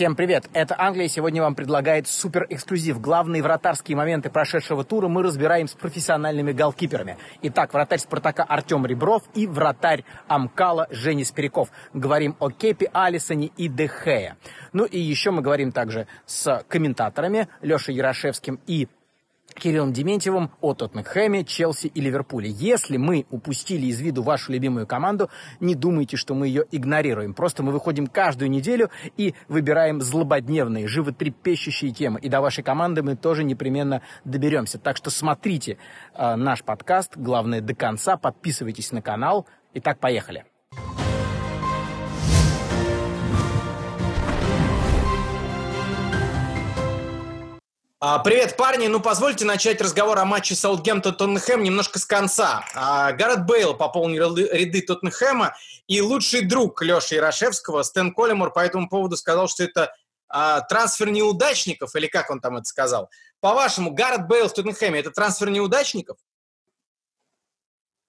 Всем привет! Это Англия. Сегодня вам предлагает супер эксклюзив. Главные вратарские моменты прошедшего тура мы разбираем с профессиональными голкиперами. Итак, вратарь Спартака Артем Ребров и вратарь Амкала Женя Спиряков. Говорим о Кепе, Алисоне и Дехея. Ну и еще мы говорим также с комментаторами Лешей Ярошевским и Кириллом Дементьевым о Тоттенхэме, Челси и Ливерпуле. Если мы упустили из виду вашу любимую команду, не думайте, что мы ее игнорируем. Просто мы выходим каждую неделю и выбираем злободневные, животрепещущие темы. И до вашей команды мы тоже непременно доберемся. Так что смотрите э, наш подкаст, главное, до конца. Подписывайтесь на канал. Итак, поехали. Привет, парни. Ну, позвольте начать разговор о матче Саутгемптон-Тоттенхэм немножко с конца. А, Гаррет Бейл пополнил ряды Тоттенхэма, и лучший друг Леши Ярошевского, Стэн Коллимор, по этому поводу сказал, что это а, трансфер неудачников, или как он там это сказал. По-вашему, Гаррет Бейл в Тоттенхэме – это трансфер неудачников?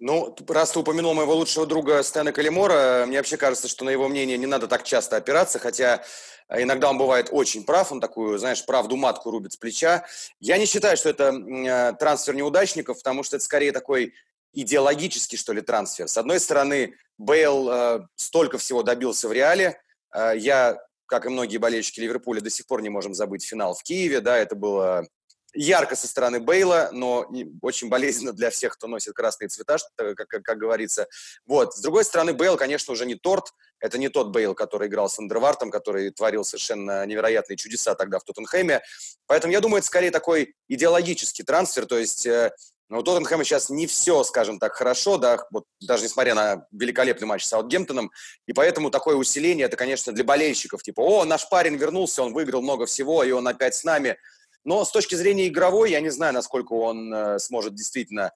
Ну, раз ты упомянул моего лучшего друга Стэна Калимора, мне вообще кажется, что на его мнение не надо так часто опираться, хотя иногда он бывает очень прав, он такую, знаешь, правду матку рубит с плеча. Я не считаю, что это э, трансфер неудачников, потому что это скорее такой идеологический, что ли, трансфер. С одной стороны, Бейл э, столько всего добился в Реале. Э, я, как и многие болельщики Ливерпуля, до сих пор не можем забыть финал в Киеве, да, это было ярко со стороны Бейла, но очень болезненно для всех, кто носит красные цвета, как, как, как говорится. Вот. С другой стороны, Бейл, конечно, уже не торт. Это не тот Бейл, который играл с Андервартом, который творил совершенно невероятные чудеса тогда в Тоттенхэме. Поэтому я думаю, это скорее такой идеологический трансфер. То есть э, ну, у Тоттенхэма сейчас не все, скажем так, хорошо, да, вот даже несмотря на великолепный матч с Саутгемптоном, и поэтому такое усиление, это, конечно, для болельщиков, типа, о, наш парень вернулся, он выиграл много всего, и он опять с нами – но с точки зрения игровой, я не знаю, насколько он э, сможет действительно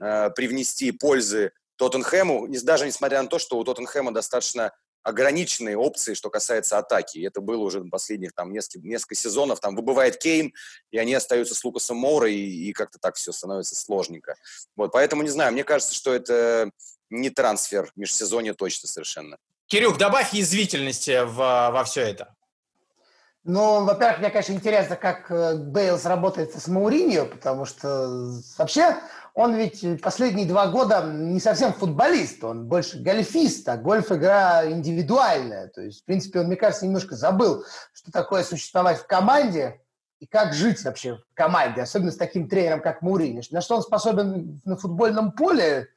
э, привнести пользы Тоттенхэму, даже несмотря на то, что у Тоттенхэма достаточно ограниченные опции, что касается атаки. Это было уже последних там несколько, несколько сезонов. Там выбывает Кейн, и они остаются с Лукасом Моура, и, и как-то так все становится сложненько. Вот, поэтому не знаю, мне кажется, что это не трансфер межсезонье точно совершенно. Кирюх, добавь язвительности в, во все это. Ну, во-первых, мне, конечно, интересно, как э, Бейлс работает с Мауриньо, потому что вообще он ведь последние два года не совсем футболист, он больше гольфист, а гольф – игра индивидуальная. То есть, в принципе, он, мне кажется, немножко забыл, что такое существовать в команде и как жить вообще в команде, особенно с таким тренером, как Мауриньо. На что он способен на футбольном поле,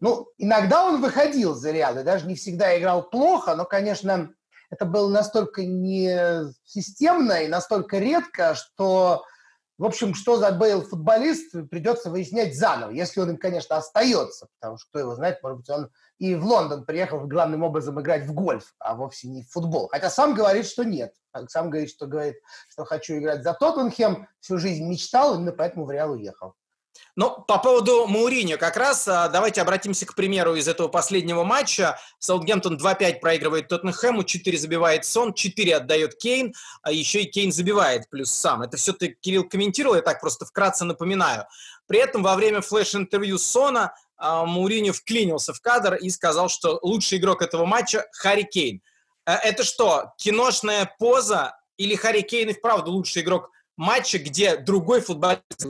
ну, иногда он выходил за Реал, и даже не всегда играл плохо, но, конечно, это было настолько не системно и настолько редко, что, в общем, что за Бейл футболист, придется выяснять заново, если он им, конечно, остается, потому что кто его знает, может быть, он и в Лондон приехал главным образом играть в гольф, а вовсе не в футбол. Хотя сам говорит, что нет. Сам говорит, что говорит, что хочу играть за Тоттенхем, всю жизнь мечтал, именно поэтому в Реал уехал. Ну, по поводу Мауриньо как раз, а, давайте обратимся к примеру из этого последнего матча. Саутгемптон 2-5 проигрывает Тоттенхэму, 4 забивает Сон, 4 отдает Кейн, а еще и Кейн забивает плюс сам. Это все ты, Кирилл, комментировал, я так просто вкратце напоминаю. При этом во время флеш-интервью Сона а, Мауриньо вклинился в кадр и сказал, что лучший игрок этого матча – Харри Кейн. А, это что, киношная поза или Харри Кейн и вправду лучший игрок матча, где другой футболист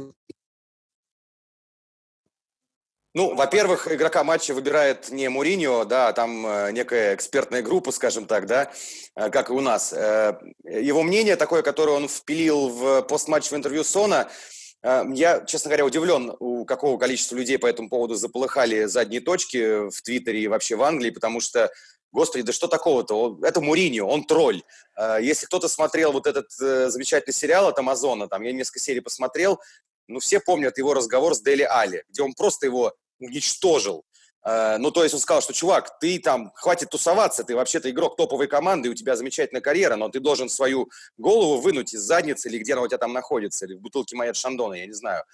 Ну, во-первых, игрока матча выбирает не Муриньо, да, а там э, некая экспертная группа, скажем так, да, э, как и у нас. Э, его мнение такое, которое он впилил в постматчевое интервью Сона, я, честно говоря, удивлен, у какого количества людей по этому поводу заполыхали задние точки в Твиттере и вообще в Англии, потому что Господи, да что такого-то? Это Муриньо, он тролль. Если кто-то смотрел вот этот замечательный сериал от Амазона, там я несколько серий посмотрел, ну, все помнят его разговор с Дели Али, где он просто его уничтожил. Э, ну, то есть он сказал, что, чувак, ты там, хватит тусоваться, ты вообще-то игрок топовой команды, у тебя замечательная карьера, но ты должен свою голову вынуть из задницы или где она у тебя там находится, или в бутылке Майет Шандона, я не знаю.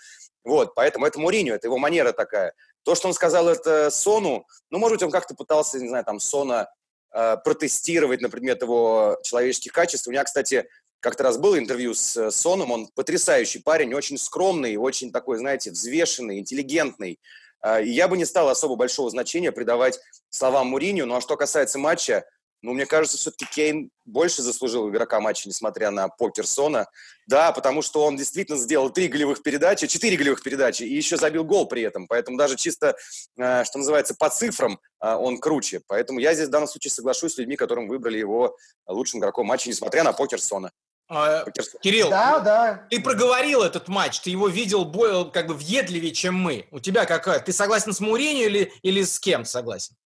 Вот, поэтому это Муриньо, это его манера такая. То, что он сказал это Сону, ну, может быть, он как-то пытался, не знаю, там, Сона э, протестировать на предмет его человеческих качеств. У меня, кстати, как-то раз было интервью с Соном, он потрясающий парень, очень скромный, очень такой, знаете, взвешенный, интеллигентный. А, и я бы не стал особо большого значения придавать словам Муриню. Ну а что касается матча, ну, мне кажется, все-таки Кейн больше заслужил игрока матча, несмотря на покер Сона. Да, потому что он действительно сделал три голевых передачи, четыре голевых передачи, и еще забил гол при этом. Поэтому даже чисто, э, что называется, по цифрам э, он круче. Поэтому я здесь в данном случае соглашусь с людьми, которым выбрали его лучшим игроком матча, несмотря на покер Сона. А, Кирилл, да, да. ты проговорил этот матч, ты его видел бой, как бы въедливее, чем мы. У тебя какая? Ты согласен с Муринью или, или с кем согласен?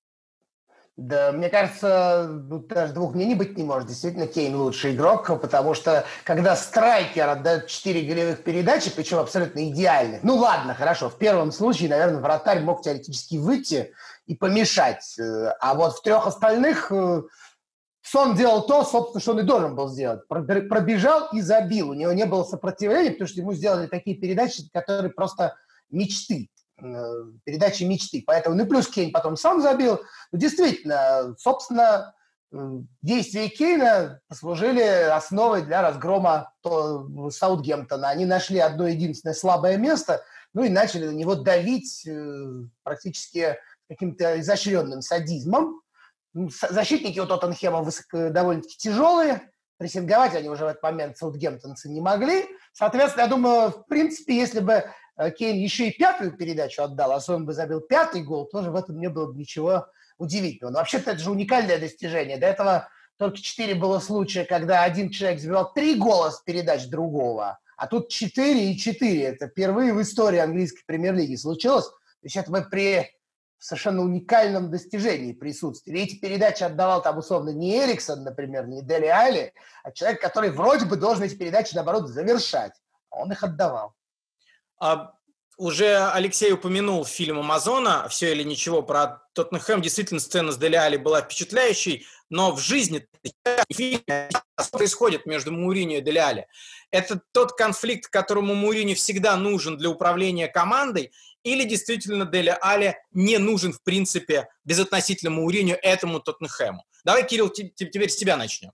Да, мне кажется, тут даже двух мнений быть не может. Действительно, Кейн лучший игрок, потому что когда страйкер отдает 4 голевых передачи, причем абсолютно идеальных, ну ладно, хорошо, в первом случае, наверное, вратарь мог теоретически выйти и помешать. Э, а вот в трех остальных э, Сон делал то, собственно, что он и должен был сделать. Пробежал и забил. У него не было сопротивления, потому что ему сделали такие передачи, которые просто мечты. Э, передачи мечты. Поэтому, ну плюс Кейн потом сам забил. Ну, действительно, собственно, э, действия Кейна послужили основой для разгрома Саутгемптона. Они нашли одно единственное слабое место, ну и начали на него давить э, практически каким-то изощренным садизмом. Защитники у Тоттенхема довольно-таки тяжелые, прессинговать они уже в этот момент саутгемптонцы не могли. Соответственно, я думаю, в принципе, если бы Э, Кейн еще и пятую передачу отдал, а Сон бы забил пятый гол, тоже в этом не было бы ничего удивительного. Но вообще-то это же уникальное достижение. До этого только четыре было случая, когда один человек забивал три гола с передач другого, а тут четыре и четыре. Это впервые в истории английской премьер-лиги случилось. То есть это мы при совершенно уникальном достижении присутствовали. Эти передачи отдавал там условно не Эриксон, например, не Дели Али, а человек, который вроде бы должен эти передачи, наоборот, завершать. Он их отдавал. А, уже Алексей упомянул фильм «Амазона», «Все или ничего» про Тоттенхэм. Действительно, сцена с Дели Али была впечатляющей, но в жизни происходит между Мурини и Дели Али? Это тот конфликт, которому Мурини всегда нужен для управления командой, или действительно Дели Али не нужен, в принципе, безотносительно Муриню этому Тоттенхэму? Давай, Кирилл, теперь с тебя начнем.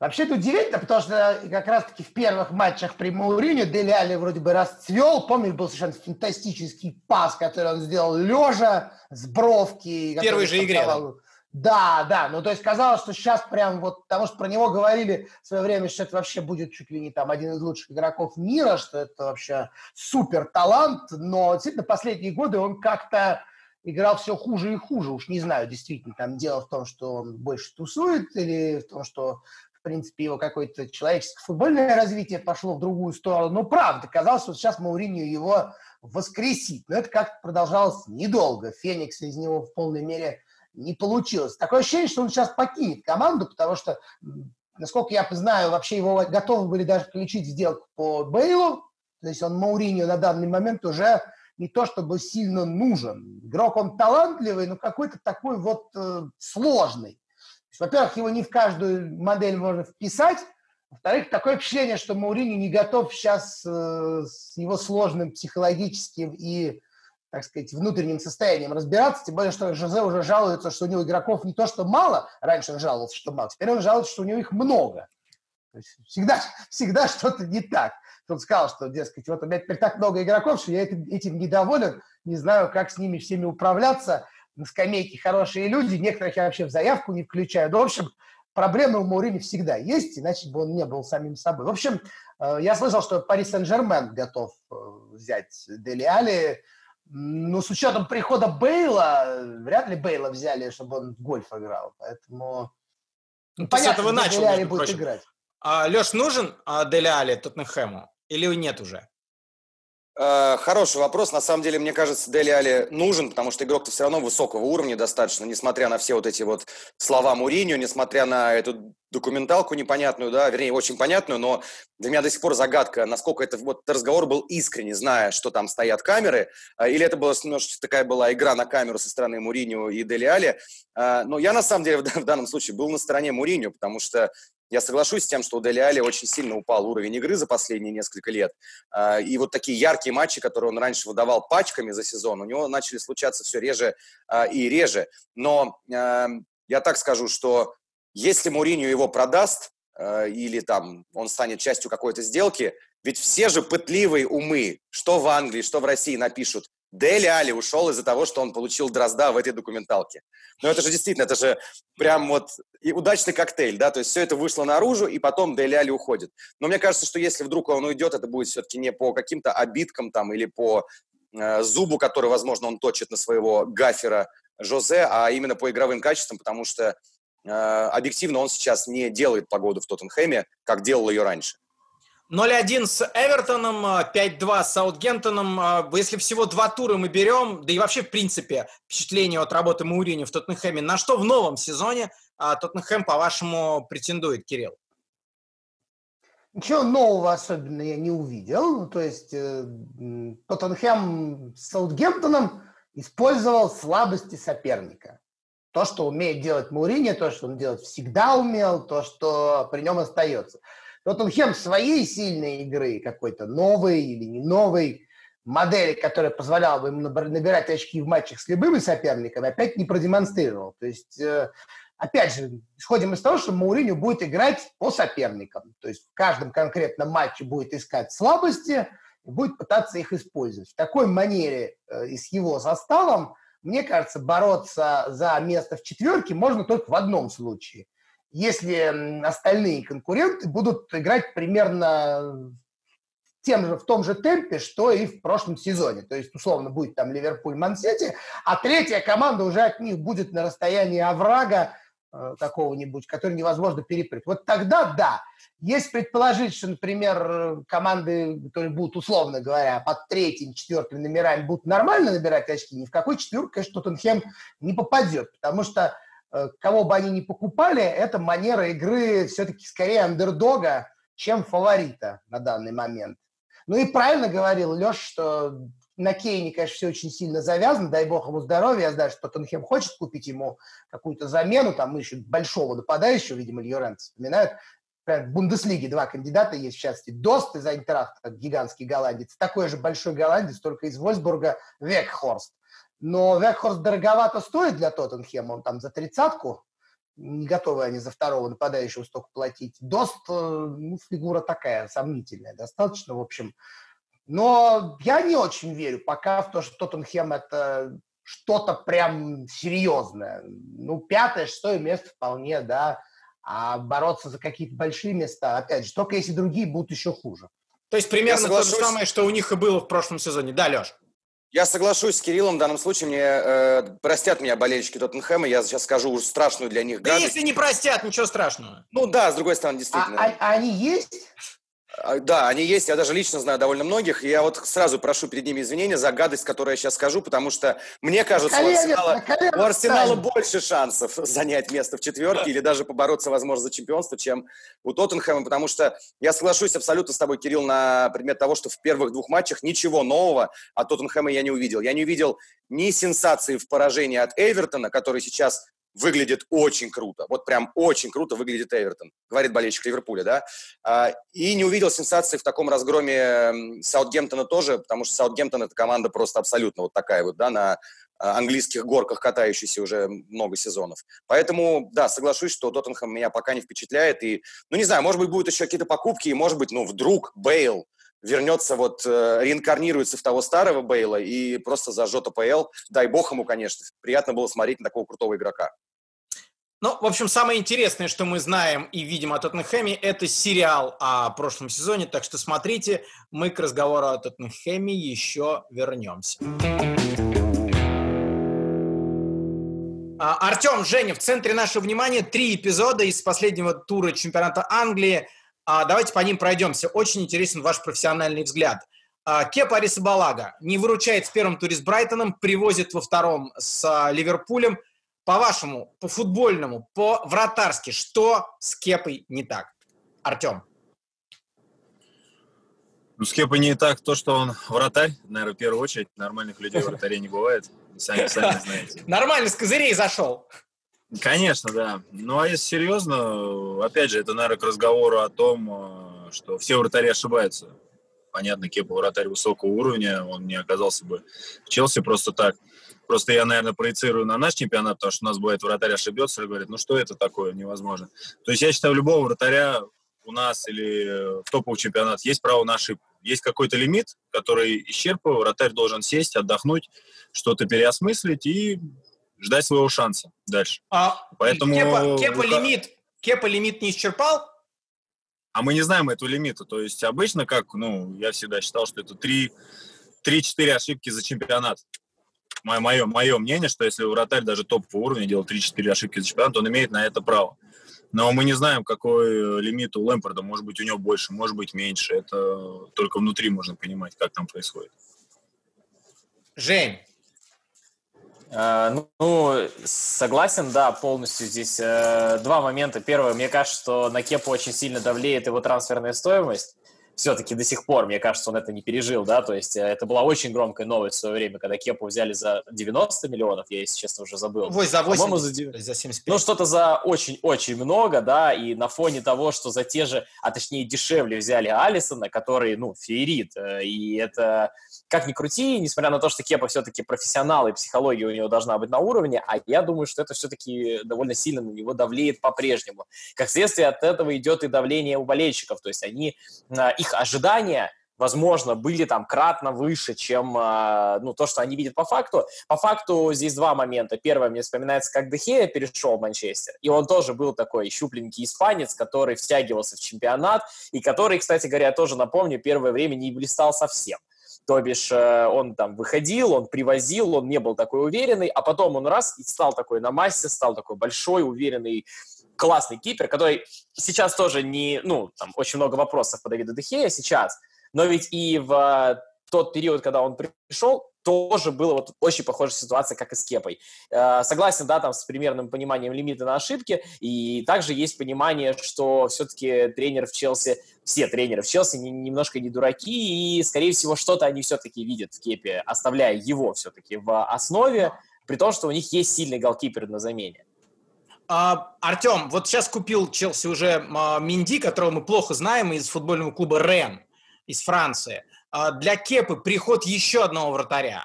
Вообще это удивительно, потому что как раз-таки в первых матчах при Мауриню Дели Али вроде бы расцвел. Помнишь, был совершенно фантастический пас, который он сделал лежа с бровки. В первой же игре. Да, да, ну то есть казалось, что сейчас прям вот, потому что про него говорили в свое время, что это вообще будет чуть ли не там один из лучших игроков мира, что это вообще супер талант, но действительно последние годы он как-то играл все хуже и хуже. Уж не знаю, действительно, там дело в том, что он больше тусует или в том, что в принципе, его какое-то человеческое футбольное развитие пошло в другую сторону. Но правда, казалось, что сейчас Мауринio его воскресит. Но это как-то продолжалось недолго. Феникс из него в полной мере не получилось. Такое ощущение, что он сейчас покинет команду, потому что, насколько я знаю, вообще его готовы были даже включить сделку по Бейлу. То есть он Мауринio на данный момент уже не то чтобы сильно нужен. Игрок он талантливый, но какой-то такой вот э, сложный. Во-первых, его не в каждую модель можно вписать. Во-вторых, такое впечатление, что Маурини не готов сейчас э, с его сложным психологическим и, так сказать, внутренним состоянием разбираться. Тем более, что Жозе уже жалуется, что у него игроков не то, что мало. Раньше он жаловался, что мало. Теперь он жалуется, что у него их много. То есть всегда, всегда что-то не так. Он сказал, что, дескать, вот у меня теперь так много игроков, что я этим, недоволен, не знаю, как с ними всеми управляться – на скамейке хорошие люди, некоторых я вообще в заявку не включаю. Ну, в общем, проблемы у Маурини всегда есть, иначе бы он не был самим собой. В общем, э, я слышал, что Пари Сен-Жермен готов э, взять Дели Али, но с учетом прихода Бейла, вряд ли Бейла взяли, чтобы он в гольф играл. Поэтому ну, понятно, с этого начал, Дели Али будет прочим. играть. А, Леш, нужен а, Дели Али Тоттенхэму или нет уже? Э, хороший вопрос. На самом деле, мне кажется, Дели Али нужен, потому что игрок-то все равно высокого уровня достаточно, несмотря на все вот эти вот слова Муринью, несмотря на эту документалку непонятную, да, вернее, очень понятную, но для меня до сих пор загадка, насколько это вот разговор был искренне, зная, что там стоят камеры, э, или это была немножко такая была игра на камеру со стороны Муринью и Дели Али. Э, но я, на самом деле, в данном случае был на стороне Муринью, потому что я соглашусь с тем, что у Дели Али очень сильно упал уровень игры за последние несколько лет. А, и вот такие яркие матчи, которые он раньше выдавал пачками за сезон, у него начали случаться все реже а, и реже. Но а, я так скажу, что если Муринью его продаст, или там он станет частью какой-то сделки, ведь все же пытливые умы, что в Англии, что в России напишут, Дели Али ушел из-за того, что он получил дрозда в этой документалке. Но это же действительно, это же прям вот и удачный коктейль, да, то есть все это вышло наружу, и потом Дели Али уходит. Но мне кажется, что если вдруг он уйдет, это будет все-таки не по каким-то обидкам там или по э, зубу, который, возможно, он точит на своего гафера Жозе, а именно по игровым качествам, потому что э, объективно он сейчас не делает погоду в Тоттенхэме, как делал ее раньше. 0-1 с Эвертоном, 5-2 с Саутгемптоном. А, если всего два тура мы берем, да и вообще, в принципе, впечатление от работы Маурини в Тоттенхэме, на что в новом сезоне а, Тоттенхэм, по-вашему, претендует, Кирилл? Ничего нового особенно я не увидел. То есть э, Тоттенхэм с Саутгемптоном использовал слабости соперника. То, что умеет делать Маурини, то, что он делать всегда умел, то, что при нем остается. Тоттенхэм своей сильной игры какой-то новой или не новой модели, которая позволяла бы ему набирать очки в матчах с любыми соперниками, опять не продемонстрировал. То есть, э, опять же, исходим из того, что Мауриню будет играть по соперникам. То есть в каждом конкретном матче будет искать слабости и будет пытаться их использовать. В такой манере э, и с его составом, мне кажется, бороться за место в четверке можно только в одном случае – если остальные конкуренты будут играть примерно тем же, в том же темпе, что и в прошлом сезоне. То есть, условно, будет там Ливерпуль, Мансити, а третья команда уже от них будет на расстоянии оврага э, какого-нибудь, который невозможно перепрыть. Вот тогда да. Есть предположить, что, например, команды, которые будут, условно говоря, под третьим, четвертым номерами будут нормально набирать очки, ни в какой четверку, конечно, Тоттенхэм не попадет, потому что кого бы они ни покупали, это манера игры все-таки скорее андердога, чем фаворита на данный момент. Ну и правильно говорил Леш, что на Кейне, конечно, все очень сильно завязано, дай бог ему здоровья. Я знаю, что Тоттенхэм хочет купить ему какую-то замену, там еще большого нападающего, видимо, Льорент вспоминают. В Бундеслиге два кандидата есть, в частности, Дост из Айнтрахта, гигантский голландец, такой же большой голландец, только из Вольсбурга, Векхорст. Но Векхорст дороговато стоит для Тоттенхема, он там за тридцатку, не готовы они за второго нападающего столько платить. Дост, э, ну, фигура такая, сомнительная достаточно, в общем. Но я не очень верю пока в то, что Тоттенхем это что-то прям серьезное. Ну, пятое, шестое место вполне, да. А бороться за какие-то большие места, опять же, только если другие будут еще хуже. То есть примерно то же самое, что у них и было в прошлом сезоне. Да, Леш? Я соглашусь с Кириллом в данном случае. Мне э, простят меня болельщики Тоттенхэма. Я сейчас скажу уже страшную для них гадость. Да если не простят, ничего страшного. Ну да, с другой стороны, действительно. А, а, они есть? А, да, они есть, я даже лично знаю довольно многих. И я вот сразу прошу перед ними извинения за гадость, которую я сейчас скажу, потому что мне кажется, колено, у Арсенала, у Арсенала больше шансов занять место в четверке или даже побороться, возможно, за чемпионство, чем у Тоттенхэма, потому что я соглашусь абсолютно с тобой, Кирилл, на предмет того, что в первых двух матчах ничего нового от Тоттенхэма я не увидел. Я не увидел ни сенсации в поражении от Эвертона, который сейчас выглядит очень круто. Вот прям очень круто выглядит Эвертон, говорит болельщик Ливерпуля, да. А, и не увидел сенсации в таком разгроме Саутгемптона тоже, потому что Саутгемптон – это команда просто абсолютно вот такая вот, да, на а, английских горках катающийся уже много сезонов. Поэтому, да, соглашусь, что Тоттенхэм меня пока не впечатляет. И, ну, не знаю, может быть, будут еще какие-то покупки, и, может быть, ну, вдруг Бейл вернется, вот, э, реинкарнируется в того старого Бейла и просто зажжет АПЛ. Дай бог ему, конечно. Приятно было смотреть на такого крутого игрока. Ну, в общем, самое интересное, что мы знаем и видим о Тоттенхэме, это сериал о прошлом сезоне, так что смотрите, мы к разговору о Тоттенхэме еще вернемся. Артем, Женя, в центре нашего внимания три эпизода из последнего тура чемпионата Англии – давайте по ним пройдемся. Очень интересен ваш профессиональный взгляд. А, Кепа Арисабалага не выручает в первом туре с Брайтоном, привозит во втором с а, Ливерпулем. По-вашему, по футбольному, по вратарски, что с Кепой не так? Артем. Ну, с Кепой не так то, что он вратарь, наверное, в первую очередь. Нормальных людей вратарей не бывает. Сами, сами знаете. Нормально, с козырей зашел. Конечно, да. Ну, а если серьезно, опять же, это, наверное, к разговору о том, э, что все вратари ошибаются. Понятно, Кепа вратарь высокого уровня, он не оказался бы в Челси просто так. Просто я, наверное, проецирую на наш чемпионат, потому что у нас бывает вратарь ошибется и говорит, ну что это такое, невозможно. То есть я считаю, любого вратаря у нас или в топовый чемпионат есть право на ошибку. есть какой-то лимит, который исчерпывал, вратарь должен сесть, отдохнуть, что-то переосмыслить и ждать своего шанса дальше. А Поэтому... Кепа, Кепа, лимит, Кепа лимит не исчерпал? А мы не знаем этого лимита. То есть обычно, как, ну, я всегда считал, что это 3-4 ошибки за чемпионат. Мое, мое, мое мнение, что если вратарь даже топового уровня делал 3-4 ошибки за чемпионат, он имеет на это право. Но мы не знаем, какой э, лимит у Лэмпорда. Может быть, у него больше, может быть, меньше. Это только внутри можно понимать, как там происходит. Жень. Э, ну, согласен, да, полностью здесь. Э, два момента. Первое, мне кажется, что на Кепу очень сильно давлеет его трансферная стоимость все-таки до сих пор, мне кажется, он это не пережил, да, то есть э, это была очень громкая новость в свое время, когда Кепу взяли за 90 миллионов, я, если честно, уже забыл. Ой, за 80, за, за 75. Ну, что-то за очень-очень много, да, и на фоне того, что за те же, а точнее дешевле взяли Алисона, который, ну, феерит, и это, как ни крути, несмотря на то, что Кепа все-таки профессионал, и психология у него должна быть на уровне, а я думаю, что это все-таки довольно сильно на него давлеет по-прежнему. Как следствие от этого идет и давление у болельщиков, то есть они, их их ожидания возможно, были там кратно выше, чем а, ну, то, что они видят по факту. По факту здесь два момента. Первое, мне вспоминается, как Дехея перешел в Манчестер, и он тоже был такой щупленький испанец, который втягивался в чемпионат, и который, кстати говоря, тоже, напомню, первое время не блистал совсем. То бишь э, он там выходил, он привозил, он не был такой уверенный, а потом он раз и стал такой на массе, стал такой большой, уверенный классный кипер, который сейчас тоже не, ну, там очень много вопросов по Давиду Дехея сейчас, но ведь и в э, тот период, когда он пришел, тоже была вот очень похожая ситуация, как и с Кепой. Э, согласен, да, там с примерным пониманием лимита на ошибки, и также есть понимание, что все-таки тренер в Челси, все тренеры в Челси немножко не дураки, и, скорее всего, что-то они все-таки видят в Кепе, оставляя его все-таки в основе, при том, что у них есть сильный голкипер на замене. А, Артем, вот сейчас купил Челси уже а, Минди, которого мы плохо знаем из футбольного клуба Рен из Франции. А, для Кепы приход еще одного вратаря.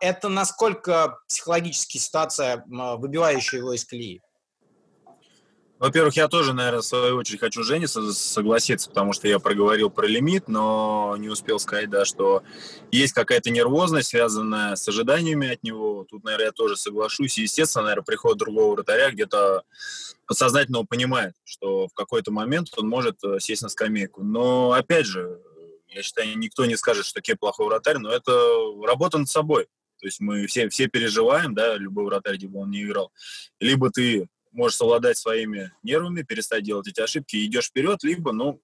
Это насколько психологическая ситуация, выбивающая его из колеи? Во-первых, я тоже, наверное, в свою очередь хочу Жене согласиться, потому что я проговорил про лимит, но не успел сказать, да, что есть какая-то нервозность, связанная с ожиданиями от него. Тут, наверное, я тоже соглашусь. Естественно, наверное, приход другого вратаря где-то подсознательно понимает, что в какой-то момент он может э, сесть на скамейку. Но, опять же, я считаю, никто не скажет, что Кеп плохой вратарь, но это работа над собой. То есть мы все, все переживаем, да, любой вратарь, где бы он не играл. Либо ты можешь совладать своими нервами, перестать делать эти ошибки и идешь вперед, либо, ну,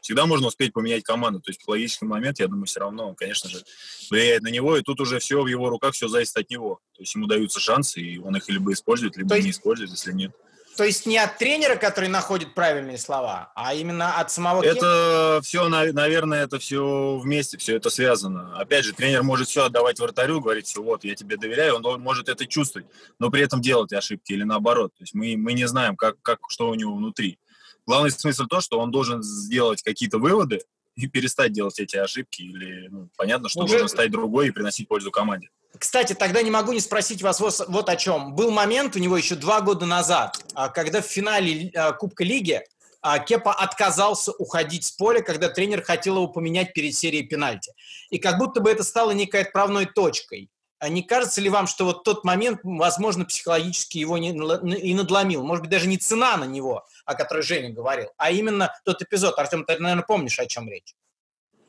всегда можно успеть поменять команду. То есть психологический момент, я думаю, все равно, он, конечно же, влияет на него, и тут уже все в его руках, все зависит от него. То есть ему даются шансы, и он их либо использует, либо есть... не использует, если нет. То есть не от тренера, который находит правильные слова, а именно от самого... Это все, наверное, это все вместе, все это связано. Опять же, тренер может все отдавать вратарю, говорить, все, вот, я тебе доверяю, он может это чувствовать, но при этом делать ошибки или наоборот. То есть мы, мы не знаем, как, как, что у него внутри. Главный смысл то, что он должен сделать какие-то выводы и перестать делать эти ошибки. Или ну, понятно, что Уже... должен стать другой и приносить пользу команде. Кстати, тогда не могу не спросить вас вот, вот о чем. Был момент у него еще два года назад, а, когда в финале а, Кубка Лиги а, Кепа отказался уходить с поля, когда тренер хотел его поменять перед серией пенальти. И как будто бы это стало некой отправной точкой. Не кажется ли вам, что вот тот момент, возможно, психологически его не, и надломил? Может быть, даже не цена на него, о которой Женя говорил, а именно тот эпизод. Артем, ты, наверное, помнишь, о чем речь?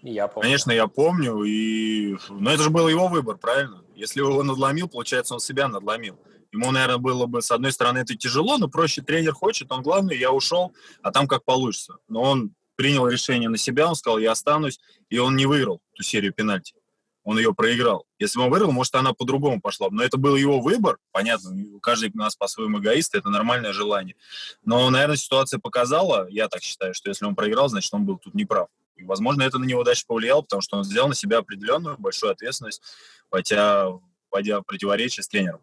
Я помню. Конечно, я помню. И... Но это же был его выбор, правильно? Если его надломил, получается, он себя надломил. Ему, наверное, было бы, с одной стороны, это тяжело, но проще тренер хочет, он главный, я ушел, а там как получится. Но он принял решение на себя, он сказал, я останусь, и он не выиграл ту серию пенальти. Он ее проиграл. Если бы он выиграл, может, она по-другому пошла. Но это был его выбор, понятно, каждый из нас по-своему эгоист, это нормальное желание. Но, наверное, ситуация показала, я так считаю, что если он проиграл, значит, он был тут неправ. И, возможно, это на него дальше повлияло, потому что он взял на себя определенную большую ответственность, хотя войдя в противоречие с тренером.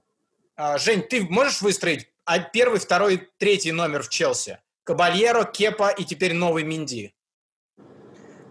А, Жень, ты можешь выстроить первый, второй, третий номер в Челси? Кабальеро, Кепа и теперь новый Минди.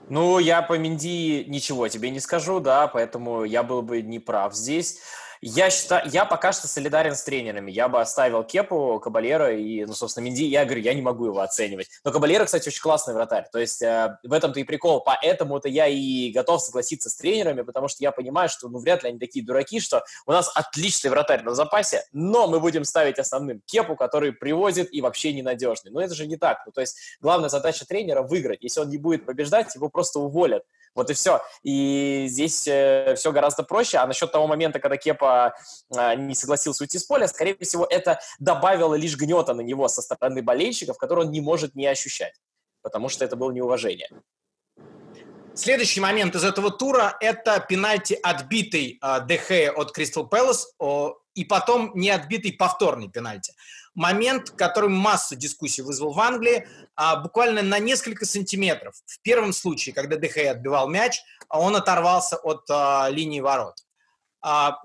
Ну, я по Минди ничего тебе не скажу, да, поэтому я был бы не прав здесь. Я, считаю, я пока что солидарен с тренерами. Я бы оставил Кепу, Кабалера и, ну, собственно, Минди. Я говорю, я не могу его оценивать. Но Кабалера, кстати, очень классный вратарь. То есть э, в этом-то и прикол. Поэтому-то я и готов согласиться с тренерами, потому что я понимаю, что ну, вряд ли они такие дураки, что у нас отличный вратарь на запасе, но мы будем ставить основным Кепу, который привозит и вообще ненадежный. Но это же не так. Ну, то есть главная задача тренера – выиграть. Если он не будет побеждать, его просто уволят. Вот и все. И здесь э, все гораздо проще. А насчет того момента, когда Кепа э, не согласился уйти с поля, скорее всего, это добавило лишь гнета на него со стороны болельщиков, который он не может не ощущать, потому что это было неуважение. Следующий момент из этого тура – это пенальти, отбитый э, от Кристал Пэлас, и потом не отбитый повторный пенальти момент, который массу дискуссий вызвал в Англии, а, буквально на несколько сантиметров. В первом случае, когда ДХ отбивал мяч, он оторвался от а, линии ворот. А,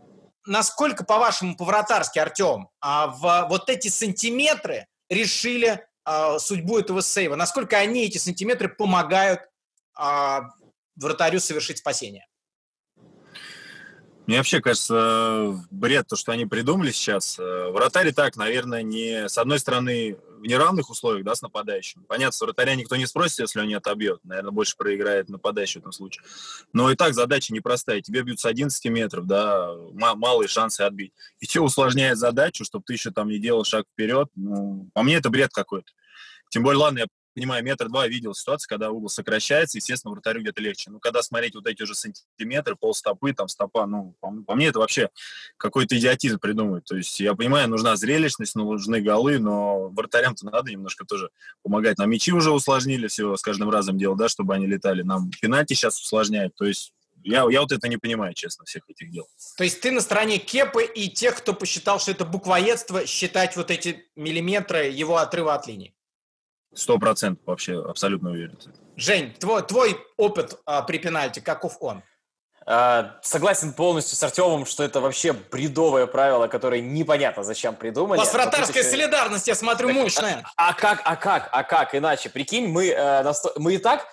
насколько, по-вашему, по-вратарски, Артем, а, в вот эти сантиметры решили а, судьбу этого сейва? Насколько они, эти сантиметры, помогают а, вратарю совершить спасение? Мне вообще кажется, бред то, что они придумали сейчас. Э, вратарь и так, наверное, не с одной стороны в неравных условиях, да, с нападающим. Понятно, с вратаря никто не спросит, если он не отобьет. Наверное, больше проиграет нападающий в этом случае. Но и так задача непростая. Тебе бьют с 11 метров, да, малые шансы отбить. И что усложняет задачу, чтобы ты еще там не делал шаг вперед? Ну, по мне это бред какой-то. Тем более, ладно, я понимаю, метр два видел ситуацию, когда угол сокращается, естественно, вратарю где-то легче. Но когда смотреть вот эти уже сантиметры, полстопы, там, стопа, ну, по, по мне это вообще какой-то идиотизм придумывать. То есть я понимаю, нужна зрелищность, нужны голы, но вратарям-то надо немножко тоже помогать. Нам мячи уже усложнили все с каждым разом дело, да, чтобы они летали. Нам пенальти сейчас усложняют. То есть я, я вот это не понимаю, честно, всех этих дел. То есть ты на стороне Кепы и тех, кто посчитал, что это буквоедство, считать вот эти миллиметры его отрыва от линии? Сто процентов вообще абсолютно уверен. Жень, твой, твой опыт а, при пенальти, каков он? А, согласен полностью с Артемом, что это вообще бредовое правило, которое непонятно зачем придумали. У вас вратарская еще... солидарность, я смотрю, мощная. А, а как, а как, а как иначе? Прикинь, мы, э, мы и так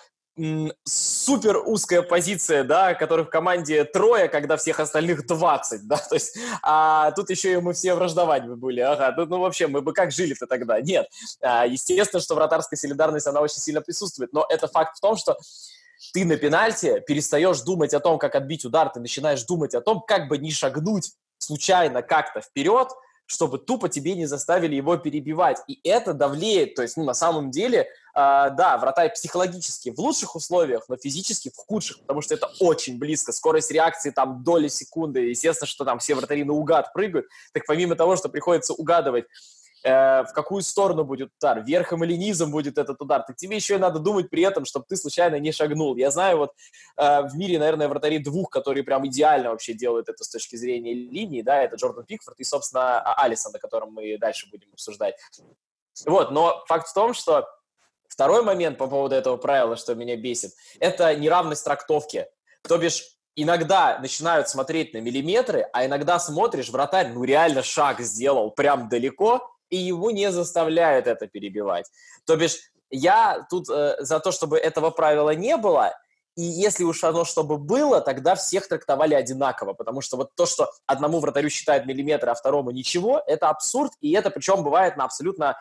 супер узкая позиция, да, которых в команде трое, когда всех остальных 20, да, то есть, а тут еще и мы все враждовать бы были, ага, ну, ну вообще, мы бы как жили-то тогда? Нет, а, естественно, что вратарская солидарность, она очень сильно присутствует, но это факт в том, что ты на пенальти перестаешь думать о том, как отбить удар, ты начинаешь думать о том, как бы не шагнуть случайно как-то вперед, чтобы тупо тебе не заставили его перебивать. И это давлеет, то есть, ну, на самом деле, э, да, вратарь психологически в лучших условиях, но физически в худших, потому что это очень близко. Скорость реакции там доли секунды. Естественно, что там все вратари наугад прыгают. Так помимо того, что приходится угадывать Э, в какую сторону будет удар, верхом или низом будет этот удар, так тебе еще и надо думать при этом, чтобы ты случайно не шагнул. Я знаю вот э, в мире, наверное, вратари двух, которые прям идеально вообще делают это с точки зрения линии, да, это Джордан Пикфорд и, собственно, а, Алисон, о котором мы дальше будем обсуждать. Вот, но факт в том, что второй момент по поводу этого правила, что меня бесит, это неравность трактовки. То бишь, иногда начинают смотреть на миллиметры, а иногда смотришь, вратарь, ну реально шаг сделал прям далеко, и его не заставляют это перебивать. То бишь, я тут э, за то, чтобы этого правила не было, и если уж оно чтобы было, тогда всех трактовали одинаково, потому что вот то, что одному вратарю считают миллиметр, а второму ничего, это абсурд, и это причем бывает на абсолютно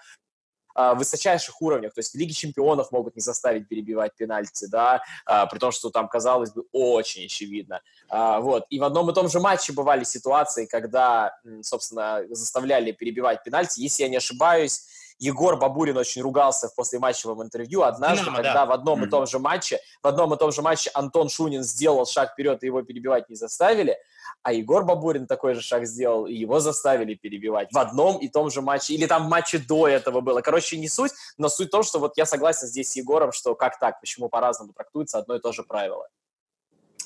а, высочайших уровнях. То есть в Лиге чемпионов могут не заставить перебивать пенальти, да, а, при том, что там, казалось бы, очень очевидно. А, вот. И в одном и том же матче бывали ситуации, когда, собственно, заставляли перебивать пенальти. Если я не ошибаюсь, Егор Бабурин очень ругался в послематчевом интервью однажды, Динамо, когда да. в одном mm-hmm. и том же матче, в одном и том же матче Антон Шунин сделал шаг вперед, и его перебивать не заставили, а Егор Бабурин такой же шаг сделал, и его заставили перебивать в одном и том же матче, или там в матче до этого было. Короче, не суть, но суть в том, что вот я согласен здесь с Егором, что как так, почему по-разному трактуется одно и то же правило.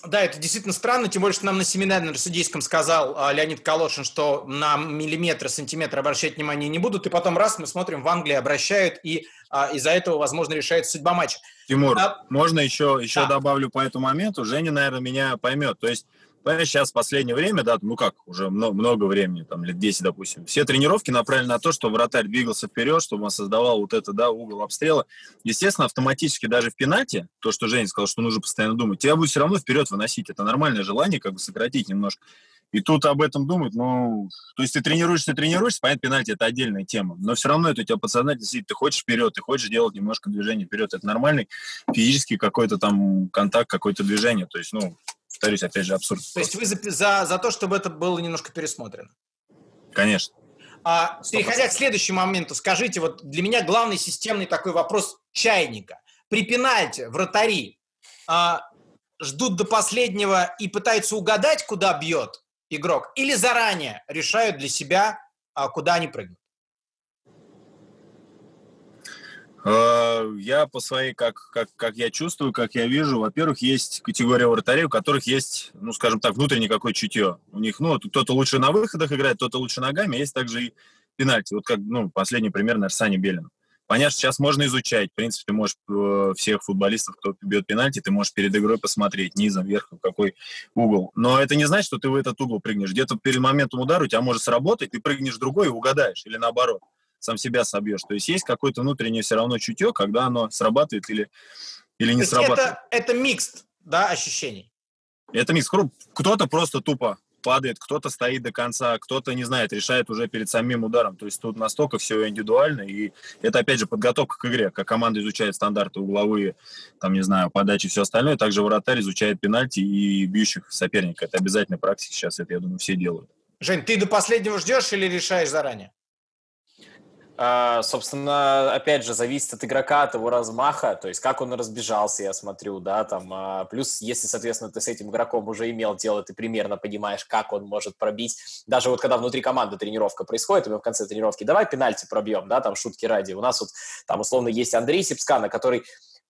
Да, это действительно странно, тем более, что нам на семинаре на судейском сказал а, Леонид Калошин, что на миллиметры, сантиметры обращать внимание не будут, и потом раз мы смотрим, в Англии обращают, и а, из-за этого, возможно, решается судьба матча. Тимур, а... можно еще, еще да. добавлю по этому моменту? Женя, наверное, меня поймет. То есть Понимаешь, сейчас в последнее время, да, ну как, уже много, много времени, там лет 10, допустим, все тренировки направлены на то, чтобы вратарь двигался вперед, чтобы он создавал вот это, да, угол обстрела. Естественно, автоматически даже в пенате, то, что Женя сказал, что нужно постоянно думать, тебя будет все равно вперед выносить. Это нормальное желание, как бы сократить немножко. И тут об этом думать, ну, то есть ты тренируешься, тренируешься, понятно, пенальти это отдельная тема, но все равно это у тебя подсознательно сидит, ты хочешь вперед, ты хочешь делать немножко движение вперед, это нормальный физический какой-то там контакт, какое-то движение, то есть, ну, повторюсь, опять же, абсурд. То есть вы за, за, за то, чтобы это было немножко пересмотрено? Конечно. А, переходя к следующему моменту, скажите, вот для меня главный системный такой вопрос чайника. При пенальте вратари а, ждут до последнего и пытаются угадать, куда бьет, игрок, или заранее решают для себя, а, куда они прыгнут? Э, я по своей, как, как, как я чувствую, как я вижу, во-первых, есть категория вратарей, у которых есть, ну, скажем так, внутреннее какое чутье. У них, ну, кто-то лучше на выходах играет, кто-то лучше ногами, есть также и пенальти. Вот как, ну, последний пример, наверное, Саня Белин. Понятно, сейчас можно изучать. В принципе, можешь э, всех футболистов, кто бьет пенальти, ты можешь перед игрой посмотреть низом, верхом, какой угол. Но это не значит, что ты в этот угол прыгнешь. Где-то перед моментом удара у тебя может сработать, ты прыгнешь другой и угадаешь. Или наоборот, сам себя собьешь. То есть есть какое-то внутреннее все равно чутье, когда оно срабатывает или, или не срабатывает. Это, это микс, да, ощущений? Это микс. Кто-то просто тупо падает, кто-то стоит до конца, кто-то, не знает, решает уже перед самим ударом. То есть тут настолько все индивидуально, и это, опять же, подготовка к игре, как команда изучает стандарты угловые, там, не знаю, подачи и все остальное, также вратарь изучает пенальти и бьющих соперника. Это обязательная практика сейчас, это, я думаю, все делают. Жень, ты до последнего ждешь или решаешь заранее? А, собственно, опять же, зависит от игрока, от его размаха, то есть как он разбежался, я смотрю, да, там, а, плюс, если, соответственно, ты с этим игроком уже имел дело, ты примерно понимаешь, как он может пробить, даже вот когда внутри команды тренировка происходит, и мы в конце тренировки, давай пенальти пробьем, да, там, шутки ради, у нас вот, там, условно, есть Андрей Сипскана, который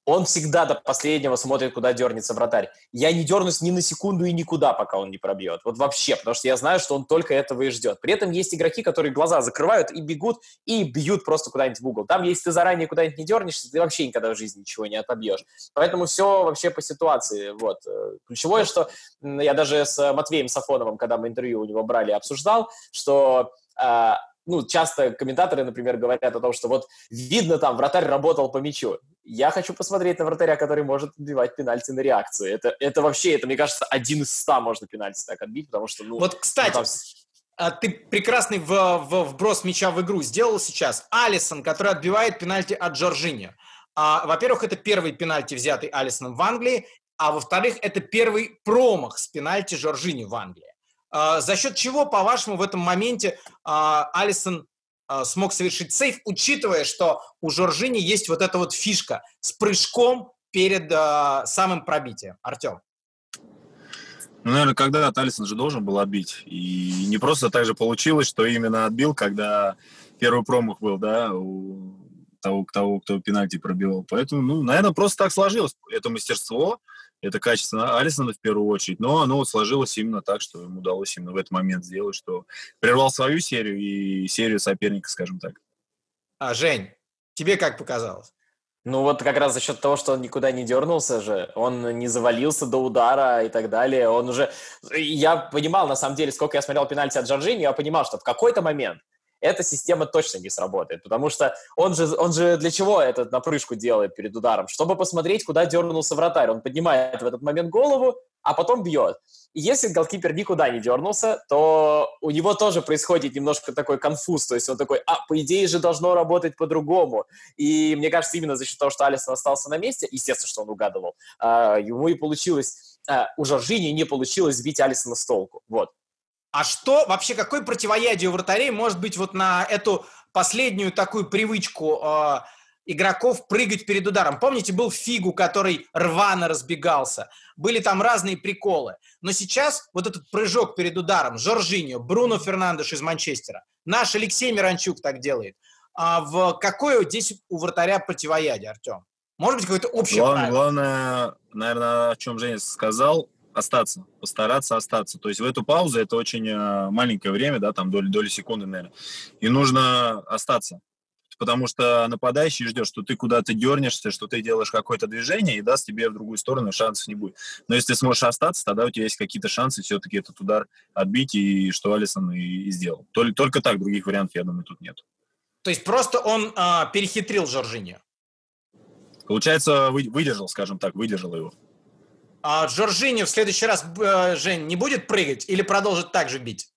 он всегда до последнего смотрит, куда дернется вратарь. Я не дернусь ни на секунду и никуда, пока он не пробьет. Вот вообще, потому что я знаю, что он только этого и ждет. При этом есть игроки, которые глаза закрывают и бегут, и бьют просто куда-нибудь в угол. Там, если ты заранее куда-нибудь не дернешься, ты вообще никогда в жизни ничего не отобьешь. Поэтому все вообще по ситуации. Вот. Ключевое, что я даже с Матвеем Сафоновым, когда мы интервью у него брали, обсуждал, что а, ну, часто комментаторы, например, говорят о том, что вот видно там, вратарь работал по мячу. Я хочу посмотреть на вратаря, который может отбивать пенальти на реакцию. Это, это вообще, это, мне кажется, один из ста можно пенальти так отбить, потому что, ну... Вот, кстати, ну, там... ты прекрасный в, в, вброс мяча в игру сделал сейчас. Алисон, который отбивает пенальти от Джорджини. А, во-первых, это первый пенальти, взятый Алисоном в Англии, а во-вторых, это первый промах с пенальти Жоржини в Англии. А, за счет чего, по-вашему, в этом моменте а, Алисон а, смог совершить сейф, учитывая, что у Жоржини есть вот эта вот фишка с прыжком перед самым пробитием? Артем. Ну, наверное, когда Алисон же должен был отбить. И не просто так же получилось, что именно отбил, когда первый промах был, да, у того, того кто пенальти пробивал. Поэтому, ну, наверное, просто так сложилось. Это мастерство, это качество Алисона в первую очередь, но оно вот сложилось именно так, что ему удалось именно в этот момент сделать, что прервал свою серию и серию соперника, скажем так. А, Жень, тебе как показалось? Ну вот как раз за счет того, что он никуда не дернулся же, он не завалился до удара и так далее, он уже... Я понимал, на самом деле, сколько я смотрел пенальти от Джорджини, я понимал, что в какой-то момент эта система точно не сработает, потому что он же, он же для чего этот напрыжку делает перед ударом? Чтобы посмотреть, куда дернулся вратарь. Он поднимает в этот момент голову, а потом бьет. И если голкипер никуда не дернулся, то у него тоже происходит немножко такой конфуз, то есть он такой, а, по идее же должно работать по-другому. И мне кажется, именно за счет того, что Алисон остался на месте, естественно, что он угадывал, а, ему и получилось, а, у Жоржини не получилось сбить Алисона с толку. Вот. А что вообще, какое противоядие у вратарей может быть вот на эту последнюю такую привычку э, игроков прыгать перед ударом? Помните, был Фигу, который рвано разбегался. Были там разные приколы. Но сейчас вот этот прыжок перед ударом, Жоржиньо, Бруно Фернандеш из Манчестера, наш Алексей Миранчук так делает. А в какое здесь у вратаря противоядие, Артем? Может быть, какое-то общее Главное, главное, наверное, о чем Женя сказал, остаться, постараться остаться. То есть в эту паузу это очень э, маленькое время, да, там доли, доли секунды, наверное. И нужно остаться. потому что нападающий ждет, что ты куда-то дернешься, что ты делаешь какое-то движение и даст тебе в другую сторону, шансов не будет. Но если ты сможешь остаться, тогда у тебя есть какие-то шансы все-таки этот удар отбить, и что Алисон и, и сделал. Только, только так, других вариантов, я думаю, тут нет. То есть просто он а, перехитрил Жоржиньо? Получается, вы, выдержал, скажем так, выдержал его. А Жоржиньо в следующий раз, э, Жень, не будет прыгать или продолжит так же бить?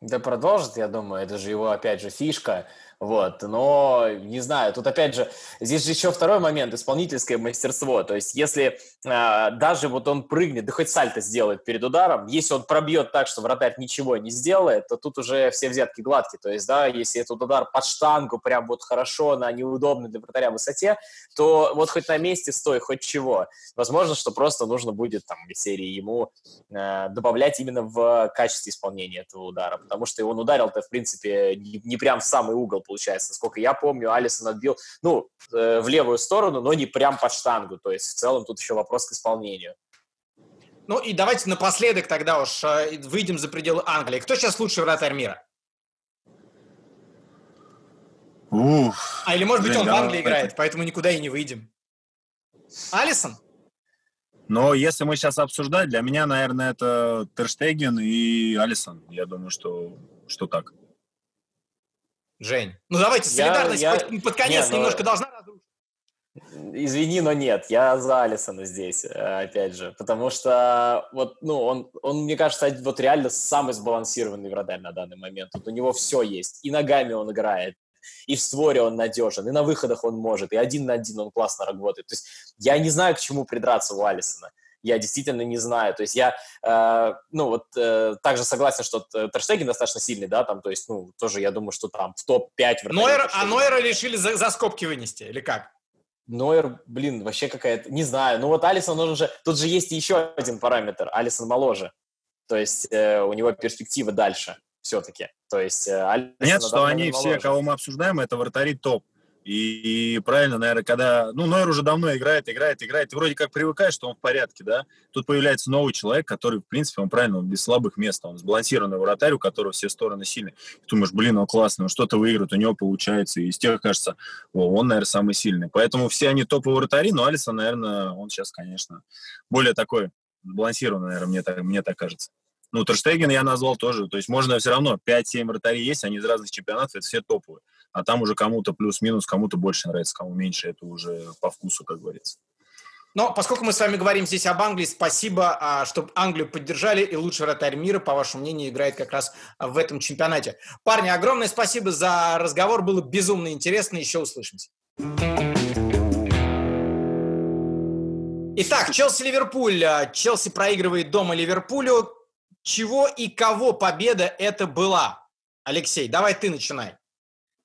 Да продолжит, я думаю, это же его, опять же, фишка. Вот, но не знаю, тут опять же, здесь же еще второй момент, исполнительское мастерство. То есть, если э, даже вот он прыгнет, да хоть сальто сделает перед ударом, если он пробьет так, что вратарь ничего не сделает, то тут уже все взятки гладкие. То есть, да, если этот удар под штангу прям вот хорошо на неудобной для вратаря высоте, то вот хоть на месте стой, хоть чего. Возможно, что просто нужно будет там в серии ему э, добавлять именно в качестве исполнения этого удара, потому что он ударил-то, в принципе, не, не прям в самый угол получается. Насколько я помню, Алисон отбил, ну, э, в левую сторону, но не прям под штангу. То есть в целом тут еще вопрос к исполнению. Ну и давайте напоследок тогда уж э, выйдем за пределы Англии. Кто сейчас лучший вратарь мира? Уф. А или может быть он в Англии играет, поэтому никуда и не выйдем. Алисон? Но если мы сейчас обсуждать, для меня, наверное, это Терштеген и Алисон. Я думаю, что, что так. Жень. Ну давайте, солидарность я, я... под конец не, немножко но... должна разрушить. Извини, но нет, я за Алисона здесь, э, опять же, потому что вот, ну, он, он, мне кажется, вот реально самый сбалансированный вратарь на данный момент. Вот у него все есть, и ногами он играет, и в створе он надежен, и на выходах он может, и один на один он классно работает. То есть я не знаю, к чему придраться у Алисона я действительно не знаю. То есть я, э, ну, вот э, также согласен, что Терштеген достаточно сильный, да, там, то есть, ну, тоже я думаю, что там в топ-5 Нойер, А Нойера решили за, за скобки вынести, или как? Нойер, блин, вообще какая-то, не знаю. Ну вот Алисон, он же, тут же есть еще один параметр. Алисон моложе. То есть э, у него перспектива дальше все-таки. То есть э, Алисон Нет, что они все, кого мы обсуждаем, это вратари топ. И, и правильно, наверное, когда... Ну, Нойер уже давно играет, играет, играет. Ты вроде как привыкаешь, что он в порядке, да? Тут появляется новый человек, который, в принципе, он правильно, он без слабых мест. Он сбалансированный вратарь, у которого все стороны сильные. Ты думаешь, блин, он классный, он что-то выиграет, у него получается. И из тех кажется, о, он, наверное, самый сильный. Поэтому все они топовые вратари, но Алисон, наверное, он сейчас, конечно, более такой сбалансированный, наверное, мне так, мне так кажется. Ну, Терштеген я назвал тоже. То есть можно все равно 5-7 вратарей есть, они из разных чемпионатов, это все топовые а там уже кому-то плюс-минус, кому-то больше нравится, кому меньше, это уже по вкусу, как говорится. Но поскольку мы с вами говорим здесь об Англии, спасибо, а, что Англию поддержали, и лучший вратарь мира, по вашему мнению, играет как раз в этом чемпионате. Парни, огромное спасибо за разговор, было безумно интересно, еще услышимся. Итак, Челси-Ливерпуль. Челси проигрывает дома Ливерпулю. Чего и кого победа это была? Алексей, давай ты начинай.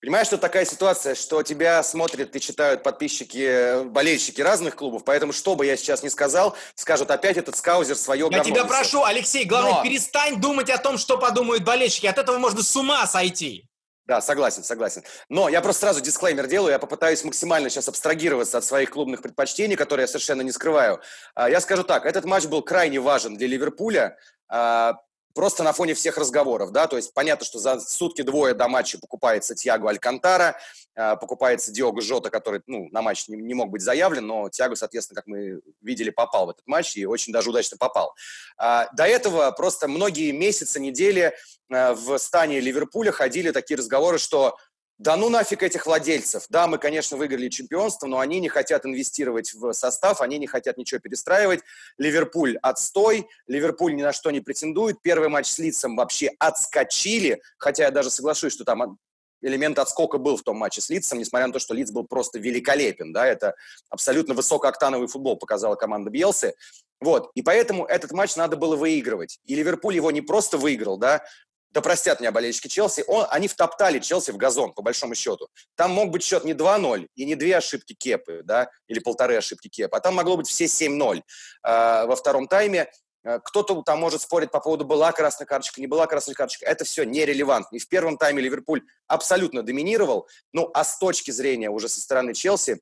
Понимаешь, что такая ситуация, что тебя смотрят и читают подписчики, болельщики разных клубов, поэтому что бы я сейчас не сказал, скажут опять этот скаузер свое Я тебя прошу, Алексей, главное, Но... перестань думать о том, что подумают болельщики. От этого можно с ума сойти. Да, согласен, согласен. Но я просто сразу дисклеймер делаю, я попытаюсь максимально сейчас абстрагироваться от своих клубных предпочтений, которые я совершенно не скрываю. А, я скажу так, этот матч был крайне важен для Ливерпуля, а, просто на фоне всех разговоров, да, то есть понятно, что за сутки двое до матча покупается Тиаго Алькантара, э, покупается Диого Жота, который, ну, на матч не, не мог быть заявлен, но Тиаго, соответственно, как мы видели, попал в этот матч и очень даже удачно попал. А, до этого просто многие месяцы, недели э, в стане Ливерпуля ходили такие разговоры, что да ну нафиг этих владельцев. Да, мы, конечно, выиграли чемпионство, но они не хотят инвестировать в состав, они не хотят ничего перестраивать. Ливерпуль отстой, Ливерпуль ни на что не претендует. Первый матч с Лицем вообще отскочили, хотя я даже соглашусь, что там элемент отскока был в том матче с Лицем, несмотря на то, что Лиц был просто великолепен, да, это абсолютно высокооктановый футбол показала команда Бьелсы, вот, и поэтому этот матч надо было выигрывать, и Ливерпуль его не просто выиграл, да, да простят меня болельщики Челси, он, они втоптали Челси в газон, по большому счету. Там мог быть счет не 2-0 и не две ошибки Кепы, да, или полторы ошибки Кепы, а там могло быть все 7-0 э, во втором тайме. Э, кто-то там может спорить по поводу была красная карточка, не была красная карточка. Это все нерелевантно. И в первом тайме Ливерпуль абсолютно доминировал. Ну, а с точки зрения уже со стороны Челси, а,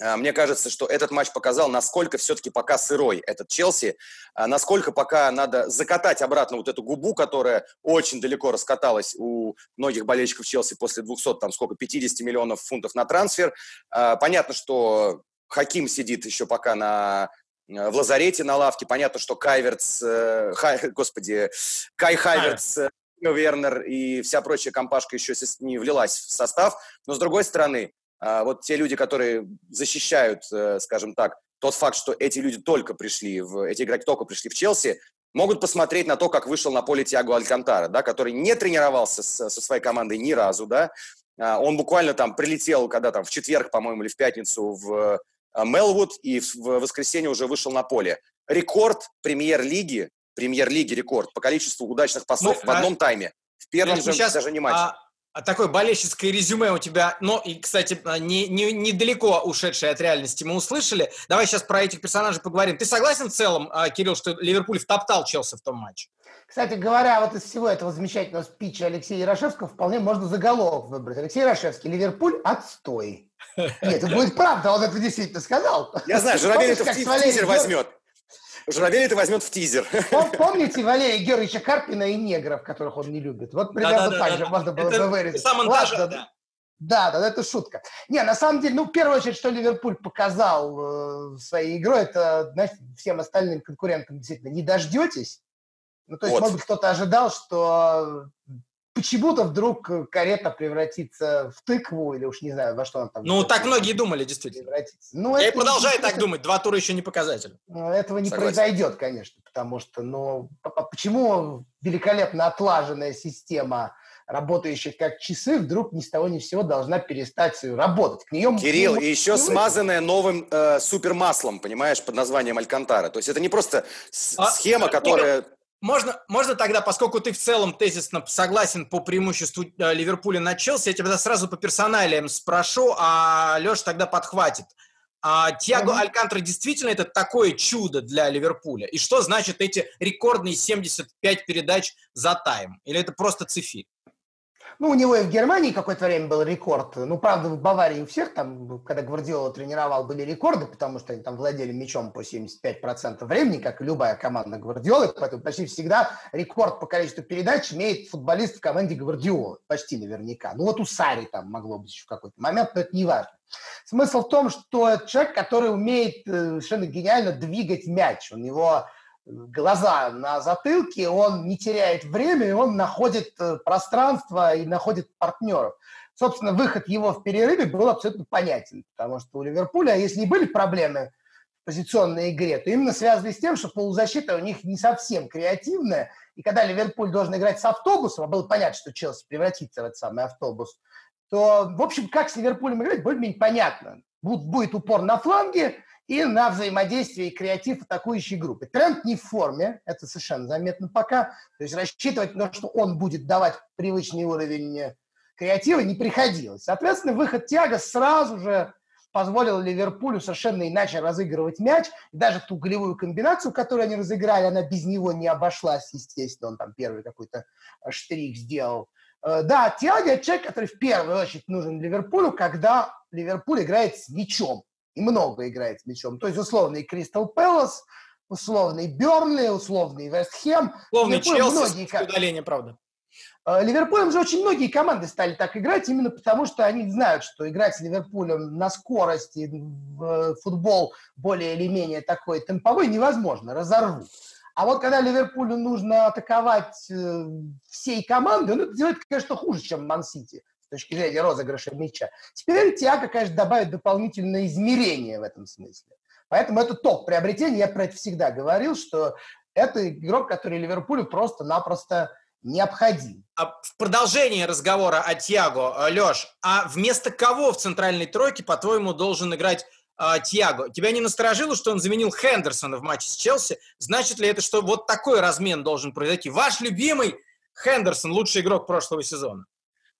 мне кажется, что этот матч показал, насколько все-таки пока сырой этот Челси, а, насколько пока надо закатать обратно вот эту губу, которая очень далеко раскаталась у многих болельщиков Челси после 200, там сколько, 50 миллионов фунтов на трансфер. А, понятно, что Хаким сидит еще пока на в лазарете на лавке. Понятно, что Кайверц, э, Хай, господи, Кай Хайверц, э, Вернер и вся прочая компашка еще не влилась в состав. Но, с другой стороны, а, вот те люди, которые защищают, э, скажем так, тот факт, что эти люди только пришли, в, эти игроки только пришли в Челси, могут посмотреть на то, как вышел на поле Тиаго Алькантара, да, который не тренировался с, со своей командой ни разу, да, а, он буквально там прилетел, когда там в четверг, по-моему, или в пятницу в э, Мелвуд, и в воскресенье уже вышел на поле. Рекорд премьер-лиги, премьер-лиги рекорд по количеству удачных пасов ну, в одном а... тайме. В первом же сейчас, даже не матче. А а такое болельщицкое резюме у тебя, но и, кстати, а, не, не, недалеко ушедшее от реальности мы услышали. Давай сейчас про этих персонажей поговорим. Ты согласен в целом, а, Кирилл, что Ливерпуль втоптал Челси в том матче? Кстати говоря, вот из всего этого замечательного спича Алексея Ярошевского вполне можно заголовок выбрать. Алексей Ярошевский, Ливерпуль – отстой. Нет, это будет правда, он это действительно сказал. Я знаю, Журавель это в тизер возьмет. Журавель это возьмет в тизер. Помните Валерия Георгиевича Карпина и негров, которых он не любит? Вот примерно да, да, так да, же да. можно было это бы вырезать. Сам монтаж, да. да. Да, да, это шутка. Не, на самом деле, ну, в первую очередь, что Ливерпуль показал э, своей игрой, это, знаете, всем остальным конкурентам действительно не дождетесь. Ну, то есть, вот. может быть, кто-то ожидал, что почему-то вдруг э, карета превратится в тыкву, или уж не знаю, во что он там... Ну, так многие думали, действительно. Ну, Я и продолжаю так думать, два тура еще не показатель. Ну, этого не Согласен. произойдет, конечно, потому что, ну, почему великолепно отлаженная система работающих как часы, вдруг ни с того ни с сего должна перестать работать. К нее Кирилл, и еще не смазанная новым э, супермаслом, понимаешь, под названием Алькантара. То есть это не просто а, схема, которая... Можно, можно тогда, поскольку ты в целом тезисно согласен по преимуществу э, Ливерпуля на Челси, я тебя сразу по персоналиям спрошу, а Леша тогда подхватит. А Тиаго mm-hmm. Алькантра действительно это такое чудо для Ливерпуля? И что значит эти рекордные 75 передач за тайм? Или это просто цифи? Ну, у него и в Германии какое-то время был рекорд. Ну, правда, в Баварии у всех там, когда Гвардиола тренировал, были рекорды, потому что они там владели мячом по 75% времени, как и любая команда Гвардиолы. Поэтому почти всегда рекорд по количеству передач имеет футболист в команде Гвардиолы. Почти наверняка. Ну, вот у Сари там могло быть еще в какой-то момент, но это не важно. Смысл в том, что человек, который умеет э, совершенно гениально двигать мяч. У него глаза на затылке, он не теряет время, и он находит э, пространство и находит партнеров. Собственно, выход его в перерыве был абсолютно понятен, потому что у Ливерпуля, если и были проблемы в позиционной игре, то именно связаны с тем, что полузащита у них не совсем креативная, и когда Ливерпуль должен играть с автобусом, а было понятно, что Челси превратится в этот самый автобус, то, в общем, как с Ливерпулем играть, более-менее понятно. Будет упор на фланге, и на взаимодействие и креатив атакующей группы. Тренд не в форме, это совершенно заметно пока. То есть рассчитывать на то, что он будет давать привычный уровень креатива, не приходилось. Соответственно, выход Тяга сразу же позволил Ливерпулю совершенно иначе разыгрывать мяч. Даже ту голевую комбинацию, которую они разыграли, она без него не обошлась, естественно. Он там первый какой-то штрих сделал. Э, да, Тиаго – человек, который в первую очередь нужен Ливерпулю, когда Ливерпуль играет с мячом и много играет с мячом. То есть условный Кристал Пэлас, условный Бернли, условный Вест Хэм. Условный Челси многие... с правда. Э, Ливерпулем же очень многие команды стали так играть, именно потому что они знают, что играть с Ливерпулем на скорости в э, футбол более или менее такой темповой невозможно, разорвут. А вот когда Ливерпулю нужно атаковать э, всей командой, он это делает, конечно, хуже, чем Ман-Сити с точки зрения розыгрыша мяча. Теперь Тиаго, конечно, добавит дополнительное измерение в этом смысле. Поэтому это топ приобретение. Я про это всегда говорил, что это игрок, который Ливерпулю просто-напросто необходим. А в продолжении разговора о Тиаго, э, Леш, а вместо кого в центральной тройке, по-твоему, должен играть э, Тиаго? Тебя не насторожило, что он заменил Хендерсона в матче с Челси? Значит ли это, что вот такой размен должен произойти? Ваш любимый Хендерсон, лучший игрок прошлого сезона.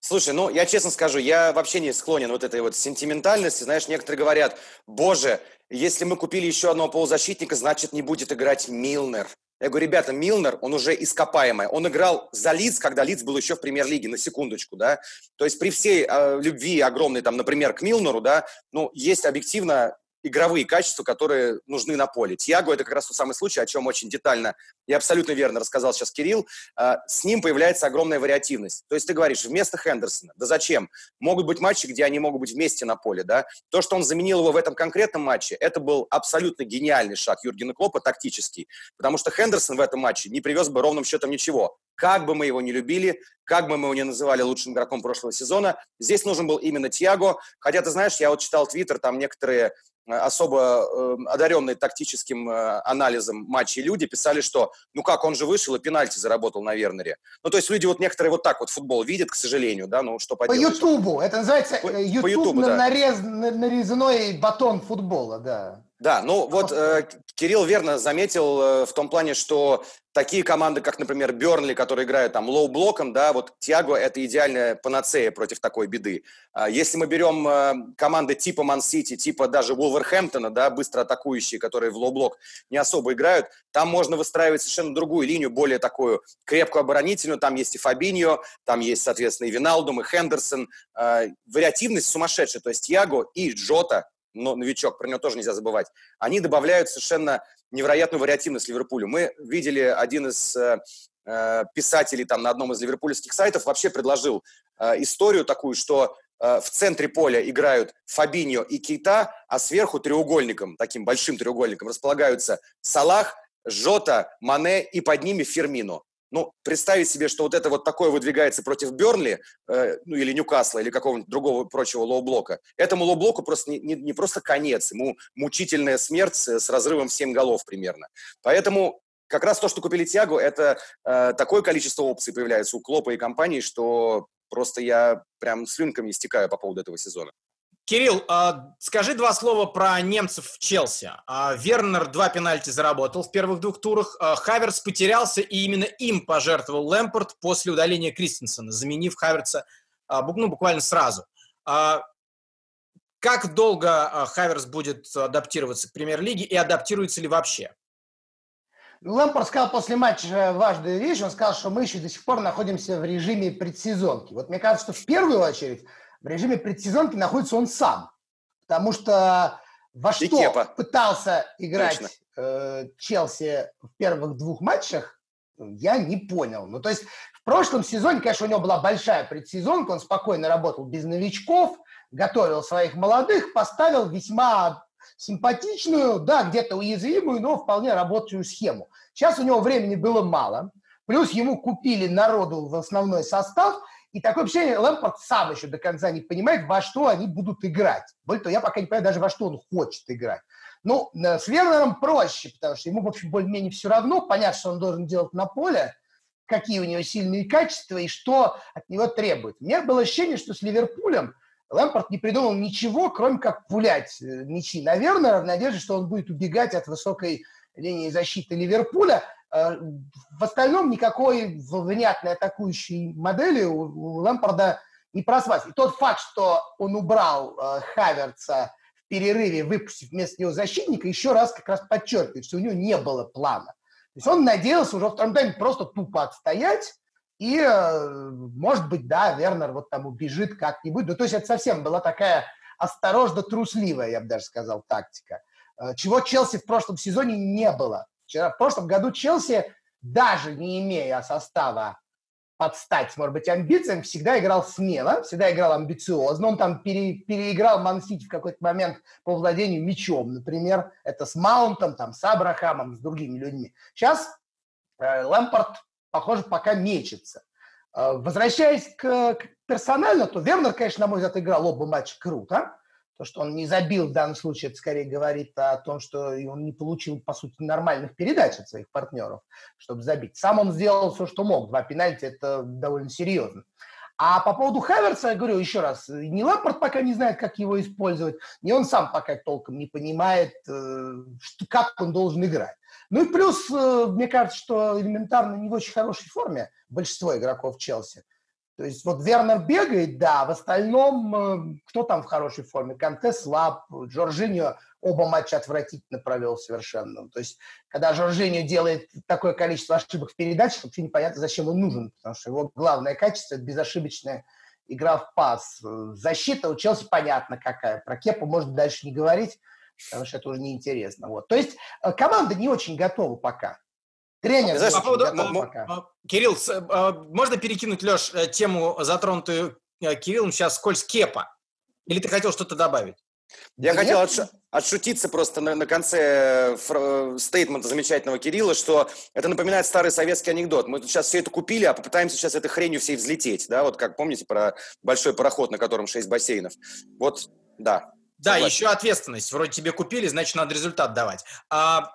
Слушай, ну, я честно скажу, я вообще не склонен вот этой вот сентиментальности. Знаешь, некоторые говорят, боже, если мы купили еще одного полузащитника, значит, не будет играть Милнер. Я говорю, ребята, Милнер, он уже ископаемый. Он играл за Лиц, когда Лиц был еще в премьер-лиге, на секундочку, да. То есть при всей э, любви огромной, там, например, к Милнеру, да, ну, есть объективно игровые качества, которые нужны на поле. Тьяго – это как раз тот самый случай, о чем очень детально и абсолютно верно рассказал сейчас Кирилл. А, с ним появляется огромная вариативность. То есть ты говоришь, вместо Хендерсона, да зачем? Могут быть матчи, где они могут быть вместе на поле, да? То, что он заменил его в этом конкретном матче, это был абсолютно гениальный шаг Юргена Клопа, тактический, потому что Хендерсон в этом матче не привез бы ровным счетом ничего. Как бы мы его не любили, как бы мы его не называли лучшим игроком прошлого сезона, здесь нужен был именно Тьяго. Хотя, ты знаешь, я вот читал Твиттер, там некоторые Э, особо э, одаренные тактическим э, анализом матчей люди писали, что ну как, он же вышел и пенальти заработал на Вернере. Ну, то есть люди вот некоторые вот так вот футбол видят, к сожалению, да, ну что поделать. По Ютубу, это называется по, YouTube, по YouTube да. нарез, нарезной батон футбола, да. Да, ну вот э, Кирилл верно заметил э, в том плане, что такие команды, как, например, Бернли, которые играют там лоу-блоком, да, вот Тиаго – это идеальная панацея против такой беды. А если мы берем э, команды типа Ман-Сити, типа даже Вулверхэмптона, да, быстро атакующие, которые в low block не особо играют, там можно выстраивать совершенно другую линию, более такую крепкую оборонительную. Там есть и Фабиньо, там есть, соответственно, и Виналдум, и Хендерсон. Э, вариативность сумасшедшая. То есть Тиаго и Джота но новичок, про него тоже нельзя забывать, они добавляют совершенно невероятную вариативность Ливерпулю. Мы видели один из э, э, писателей там на одном из ливерпульских сайтов вообще предложил э, историю такую, что э, в центре поля играют Фабиньо и Кейта, а сверху треугольником, таким большим треугольником, располагаются Салах, Жота, Мане и под ними Фирмино. Ну, представить себе, что вот это вот такое выдвигается против Бернли, э, ну, или Ньюкасла, или какого-нибудь другого прочего low block а, этому low block у просто не, не, не просто конец, ему мучительная смерть с, с разрывом в 7 голов примерно. Поэтому как раз то, что купили Тиагу, это э, такое количество опций появляется у Клопа и компании, что просто я прям слюнками истекаю по поводу этого сезона. Кирилл, а, скажи два слова про немцев в Челси. А, Вернер два пенальти заработал в первых двух турах. А, Хаверс потерялся, и именно им пожертвовал Лэмпорт после удаления Кристенсена, заменив Хаверца ну, буквально сразу. Как долго Хаверс будет адаптироваться к премьер-лиге и адаптируется ли вообще? Лэмпорт сказал после матча важную вещь. Он сказал, что мы еще до сих пор находимся в режиме предсезонки. Вот мне кажется, что в первую очередь в режиме предсезонки находится он сам. Потому что во что Кепа. пытался играть э, Челси в первых двух матчах, я не понял. Ну, то есть в прошлом сезоне, конечно, у него была большая предсезонка, он спокойно работал без новичков, готовил своих молодых, поставил весьма симпатичную, да, где-то уязвимую, но вполне рабочую схему. Сейчас у него времени было мало, плюс ему купили народу в основной состав – и такое ощущение, Лэмпорт сам еще до конца не понимает, во что они будут играть. Более того, я пока не понимаю даже, во что он хочет играть. Ну, э, с Вернером проще, потому что ему, в общем, более-менее все равно. Понятно, что он должен делать на поле, какие у него сильные качества и что от него требует. У меня было ощущение, что с Ливерпулем Лэмпорт не придумал ничего, кроме как пулять э, мячи на Вернера в надежде, что он будет убегать от высокой линии защиты Ливерпуля – в остальном никакой внятной атакующей модели у, Лэмпорда не просвать. И тот факт, что он убрал э, Хаверца в перерыве, выпустив вместо него защитника, еще раз как раз подчеркивает, что у него не было плана. То есть он надеялся уже в втором тайме просто тупо отстоять, и, э, может быть, да, Вернер вот там убежит как-нибудь. Ну, то есть это совсем была такая осторожно трусливая, я бы даже сказал, тактика. Э, чего Челси в прошлом сезоне не было. Вчера, в прошлом году Челси, даже не имея состава подстать, может быть, амбициям, всегда играл смело, всегда играл амбициозно. Он там пере, переиграл Мансити в какой-то момент по владению мячом, например. Это с Маунтом, там, с Абрахамом, с другими людьми. Сейчас э, Лэмпорт, похоже, пока мечется. Э, возвращаясь к, к персонально, то Вернер, конечно, на мой взгляд, играл оба матча круто. То, что он не забил в данном случае, это скорее говорит о том, что он не получил, по сути, нормальных передач от своих партнеров, чтобы забить. Сам он сделал все, что мог. Два пенальти – это довольно серьезно. А по поводу Хаверса, я говорю еще раз, ни Лапорт пока не знает, как его использовать, ни он сам пока толком не понимает, э, как он должен играть. Ну и плюс, э, мне кажется, что элементарно не в очень хорошей форме большинство игроков Челси. То есть вот Вернер бегает, да, в остальном э, кто там в хорошей форме? Канте слаб, Джорджиньо оба матча отвратительно провел совершенно. То есть когда Жоржиньо делает такое количество ошибок в передачах, вообще непонятно, зачем он нужен, потому что его главное качество – это безошибочная игра в пас. Защита у Челси понятно какая. Про Кепу можно дальше не говорить, потому что это уже неинтересно. Вот. То есть э, команда не очень готова пока. Тренер Знаешь, по поводу, пока. Кирилл, э, можно перекинуть, Леш, э, тему, затронутую Кириллом сейчас, скользь Кепа? Или ты хотел что-то добавить? Я да хотел отш... отшутиться просто на, на конце фр... стейтмента замечательного Кирилла, что это напоминает старый советский анекдот. Мы сейчас все это купили, а попытаемся сейчас этой хренью всей взлететь. Да, вот как помните про большой пароход, на котором шесть бассейнов. Вот, да. Да, согласен. еще ответственность. Вроде тебе купили, значит, надо результат давать. А,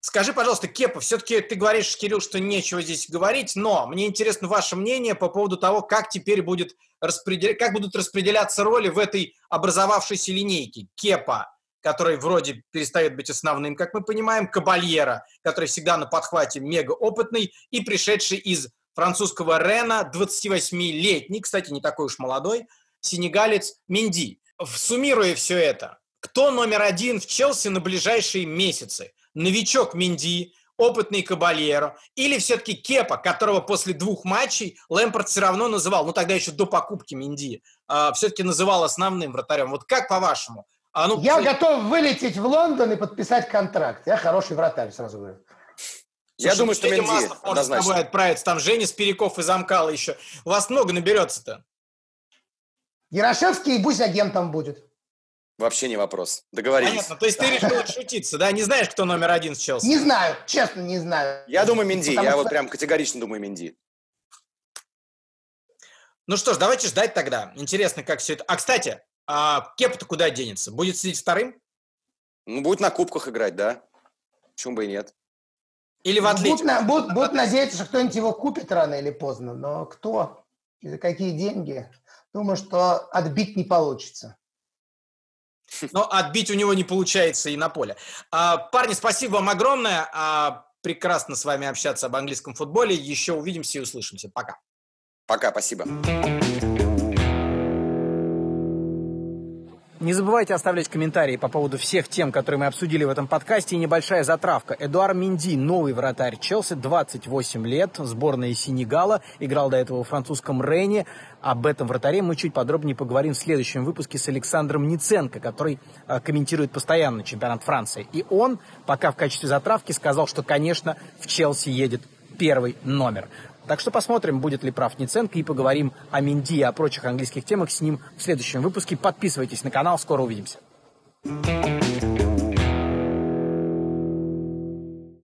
скажи, пожалуйста, Кепа, все-таки ты говоришь, Кирилл, что нечего здесь говорить, но мне интересно ваше мнение по поводу того, как теперь будет распредел... как будут распределяться роли в этой образовавшейся линейке. Кепа, который вроде перестает быть основным, как мы понимаем, Кабальера, который всегда на подхвате мега опытный и пришедший из французского Рена, 28-летний, кстати, не такой уж молодой, сенегалец Минди суммируя все это, кто номер один в Челси на ближайшие месяцы? Новичок Минди, опытный Кабальеро или все-таки Кепа, которого после двух матчей Лэмпорт все равно называл, ну тогда еще до покупки Минди, а, все-таки называл основным вратарем. Вот как по-вашему? А ну, Я все... готов вылететь в Лондон и подписать контракт. Я хороший вратарь, сразу говорю. Я Слушай, думаю, что Минди Маслов может с тобой отправиться. Там Женя Спиряков и Замкала еще. У вас много наберется-то. Ярошевский пусть агентом будет. Вообще не вопрос. Договорились. Понятно. То есть ты решил шутиться, да? Не знаешь, кто номер один в Челси? Не знаю, честно, не знаю. Я думаю Минди. Потому я что... вот прям категорично думаю Минди. Ну что ж, давайте ждать тогда. Интересно, как все это... А, кстати, а Кепа-то куда денется? Будет сидеть вторым? Ну, будет на кубках играть, да. Почему бы и нет? Или в Атлетико? Будут, на, будут, будут надеяться, что кто-нибудь его купит рано или поздно. Но кто? И за какие деньги? Думаю, что отбить не получится. Но отбить у него не получается и на поле. А, парни, спасибо вам огромное. А, прекрасно с вами общаться об английском футболе. Еще увидимся и услышимся. Пока. Пока, спасибо. Не забывайте оставлять комментарии по поводу всех тем, которые мы обсудили в этом подкасте. И небольшая затравка. Эдуар Минди, новый вратарь Челси, 28 лет, сборная Сенегала, играл до этого в французском Рене. Об этом вратаре мы чуть подробнее поговорим в следующем выпуске с Александром Ниценко, который э, комментирует постоянно чемпионат Франции. И он, пока в качестве затравки, сказал, что, конечно, в Челси едет первый номер. Так что посмотрим, будет ли прав Ниценко, и поговорим о Минди и о прочих английских темах с ним в следующем выпуске. Подписывайтесь на канал, скоро увидимся.